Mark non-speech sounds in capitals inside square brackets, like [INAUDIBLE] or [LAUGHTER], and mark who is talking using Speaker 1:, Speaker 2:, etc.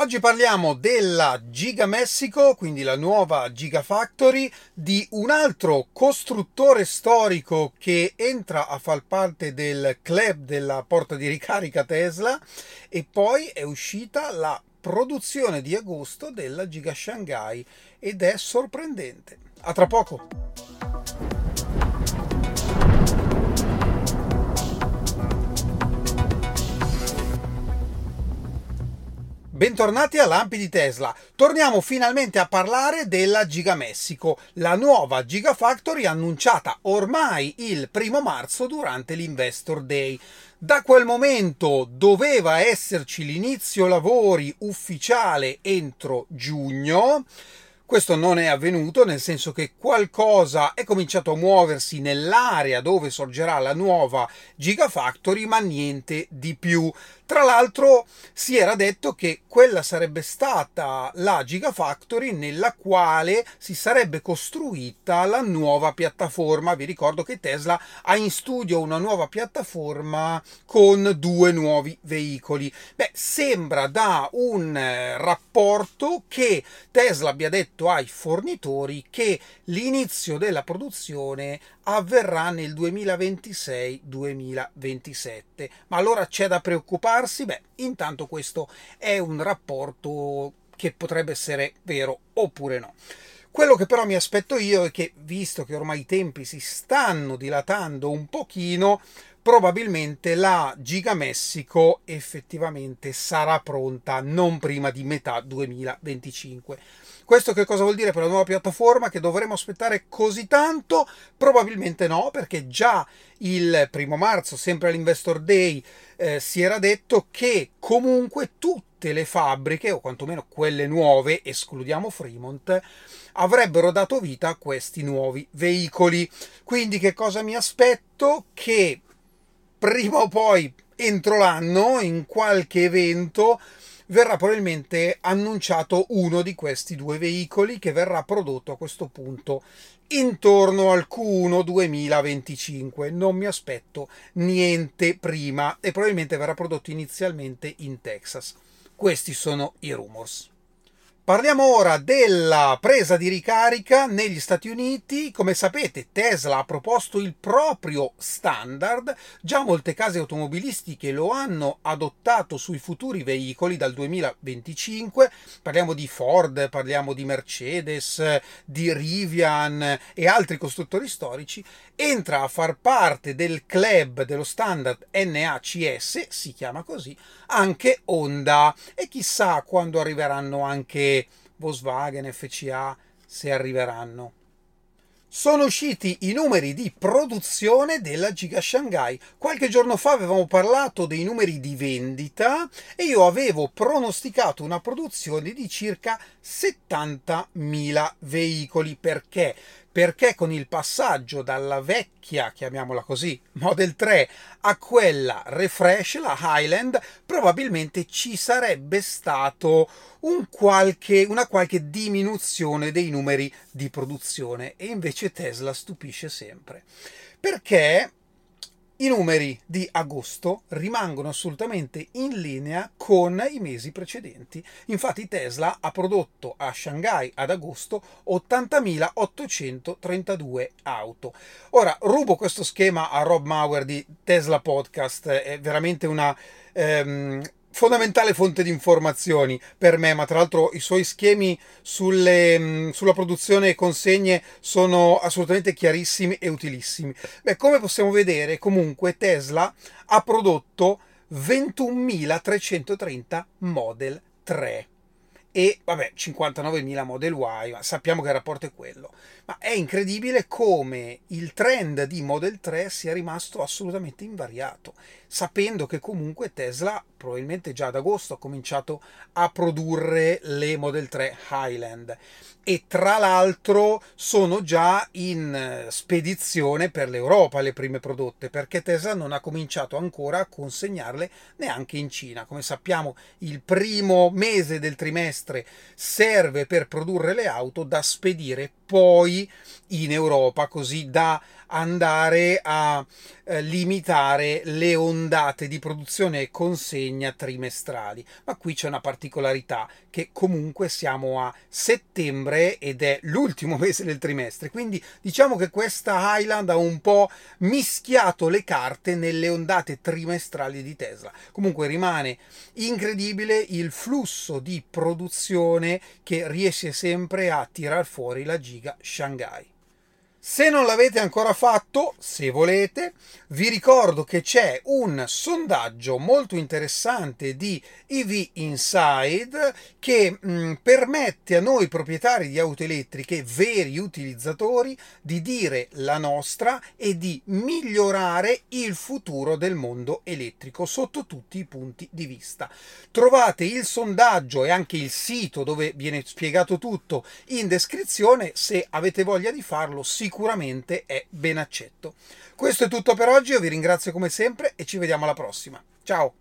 Speaker 1: Oggi parliamo della Giga Messico, quindi la nuova Gigafactory, di un altro costruttore storico che entra a far parte del club della porta di ricarica Tesla e poi è uscita la produzione di agosto della Giga Shanghai ed è sorprendente. A tra poco! Bentornati a Lampi di Tesla. Torniamo finalmente a parlare della Giga Messico, la nuova Gigafactory annunciata ormai il primo marzo durante l'Investor Day. Da quel momento doveva esserci l'inizio lavori ufficiale entro giugno. Questo non è avvenuto, nel senso che qualcosa è cominciato a muoversi nell'area dove sorgerà la nuova Gigafactory, ma niente di più. Tra l'altro si era detto che quella sarebbe stata la Gigafactory nella quale si sarebbe costruita la nuova piattaforma. Vi ricordo che Tesla ha in studio una nuova piattaforma con due nuovi veicoli. Beh, sembra da un rapporto che Tesla abbia detto ai fornitori che l'inizio della produzione avverrà nel 2026-2027. Ma allora c'è da preoccuparsi? Beh, intanto questo è un rapporto che potrebbe essere vero oppure no. Quello che però mi aspetto io è che, visto che ormai i tempi si stanno dilatando un pochino, probabilmente la Giga Messico effettivamente sarà pronta non prima di metà 2025. Questo che cosa vuol dire per la nuova piattaforma? Che dovremo aspettare così tanto? Probabilmente no, perché già il primo marzo, sempre all'Investor Day, eh, si era detto che comunque tutte le fabbriche, o quantomeno quelle nuove, escludiamo Fremont, avrebbero dato vita a questi nuovi veicoli. Quindi che cosa mi aspetto? Che prima o poi entro l'anno, in qualche evento, verrà probabilmente annunciato uno di questi due veicoli che verrà prodotto a questo punto intorno al Q1 2025. Non mi aspetto niente prima e probabilmente verrà prodotto inizialmente in Texas. Questi sono i rumors. Parliamo ora della presa di ricarica negli Stati Uniti. Come sapete, Tesla ha proposto il proprio standard. Già molte case automobilistiche lo hanno adottato sui futuri veicoli dal 2025. Parliamo di Ford, parliamo di Mercedes, di Rivian e altri costruttori storici. Entra a far parte del club dello standard NACS, si chiama così, anche Honda. E chissà quando arriveranno anche Volkswagen, FCA, se arriveranno. Sono usciti i numeri di produzione della Giga Shanghai. Qualche giorno fa avevamo parlato dei numeri di vendita e io avevo pronosticato una produzione di circa 70.000 veicoli. Perché? Perché con il passaggio dalla vecchia, chiamiamola così, Model 3 a quella refresh, la Highland, probabilmente ci sarebbe stato un qualche, una qualche diminuzione dei numeri di produzione e invece Tesla stupisce sempre. Perché i numeri di agosto rimangono assolutamente in linea con i mesi precedenti. Infatti Tesla ha prodotto a Shanghai ad agosto 80.832 auto. Ora rubo questo schema a Rob Mauer di Tesla Podcast, è veramente una ehm, fondamentale fonte di informazioni per me, ma tra l'altro i suoi schemi sulle, mm, sulla produzione e consegne sono assolutamente chiarissimi e utilissimi. Beh, come possiamo vedere, comunque Tesla ha prodotto 21.330 Model 3 e vabbè 59.000 Model Y, ma sappiamo che il rapporto è quello. Ma è incredibile come il trend di Model 3 sia rimasto assolutamente invariato, sapendo che comunque Tesla probabilmente già ad agosto ha cominciato a produrre le Model 3 Highland e tra l'altro sono già in spedizione per l'Europa le prime prodotte perché Tesla non ha cominciato ancora a consegnarle neanche in Cina. Come sappiamo il primo mese del trimestre serve per produrre le auto da spedire poi in Europa così da andare a eh, limitare le ondate di produzione e consegna trimestrali. Ma qui c'è una particolarità che comunque siamo a settembre ed è l'ultimo [LAUGHS] mese del trimestre, quindi diciamo che questa Highland ha un po' mischiato le carte nelle ondate trimestrali di Tesla. Comunque rimane incredibile il flusso di produzione che riesce sempre a tirar fuori la giga Shanghai. Se non l'avete ancora fatto, se volete, vi ricordo che c'è un sondaggio molto interessante di EV Inside che mh, mm, permette a noi proprietari di auto elettriche, veri utilizzatori, di dire la nostra e di migliorare il futuro del mondo elettrico sotto tutti i punti di vista. Trovate il sondaggio e anche il sito dove viene spiegato tutto in descrizione. Se avete voglia di farlo, sicuramente sicuramente è ben accetto. Questo è tutto per oggi, io vi ringrazio come sempre e ci vediamo alla prossima. Ciao!